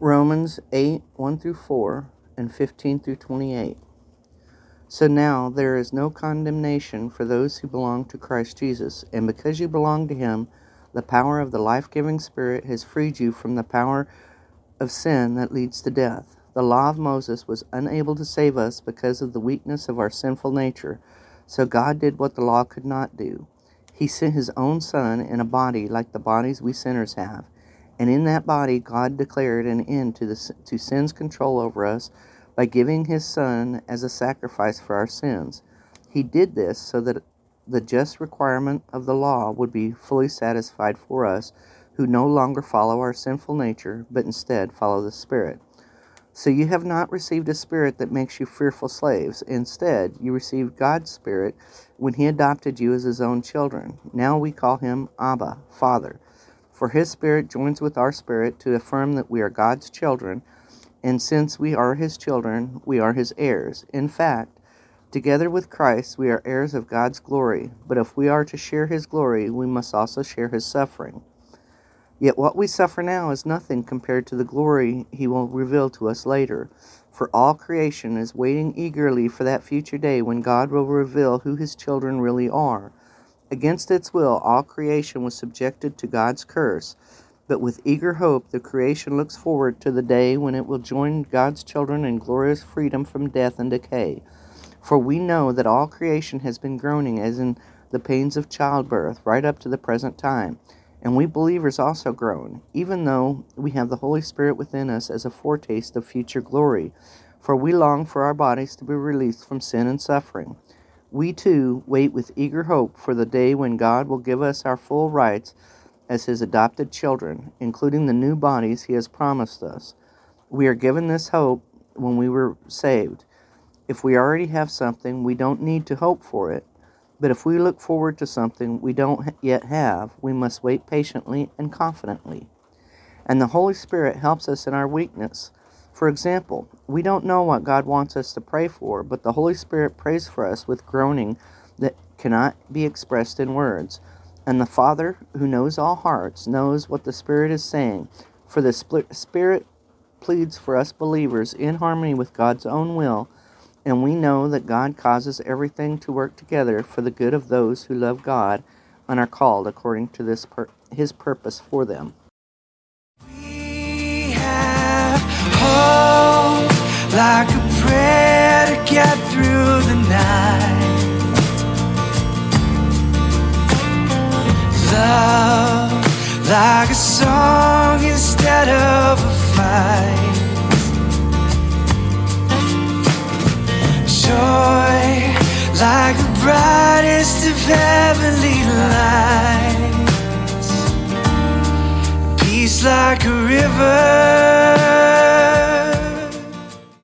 Romans 8 1 through 4 and 15 through 28. So now there is no condemnation for those who belong to Christ Jesus, and because you belong to him, the power of the life giving Spirit has freed you from the power of sin that leads to death. The law of Moses was unable to save us because of the weakness of our sinful nature, so God did what the law could not do. He sent His own Son in a body like the bodies we sinners have and in that body, God declared an end to, the, to sin's control over us by giving his Son as a sacrifice for our sins. He did this so that the just requirement of the law would be fully satisfied for us who no longer follow our sinful nature, but instead follow the Spirit. So you have not received a spirit that makes you fearful slaves. Instead, you received God's Spirit when He adopted you as His own children. Now we call Him Abba, Father. For his Spirit joins with our spirit to affirm that we are God's children, and since we are his children, we are his heirs. In fact, together with Christ, we are heirs of God's glory. But if we are to share his glory, we must also share his suffering. Yet what we suffer now is nothing compared to the glory he will reveal to us later. For all creation is waiting eagerly for that future day when God will reveal who his children really are. Against its will, all creation was subjected to God's curse, but with eager hope, the creation looks forward to the day when it will join God's children in glorious freedom from death and decay. For we know that all creation has been groaning as in the pains of childbirth right up to the present time. And we believers also groan, even though we have the Holy Spirit within us as a foretaste of future glory. For we long for our bodies to be released from sin and suffering. We too wait with eager hope for the day when God will give us our full rights as His adopted children, including the new bodies He has promised us. We are given this hope when we were saved. If we already have something, we don't need to hope for it. But if we look forward to something we don't yet have, we must wait patiently and confidently. And the Holy Spirit helps us in our weakness. For example, we don't know what God wants us to pray for, but the Holy Spirit prays for us with groaning that cannot be expressed in words. And the Father, who knows all hearts, knows what the Spirit is saying, for the Spirit pleads for us believers in harmony with God's own will, and we know that God causes everything to work together for the good of those who love God and are called according to this pur- his purpose for them. like a prayer to get through the night. Love like a song instead of a fight. Like the brightest of heavenly lights. Peace like a river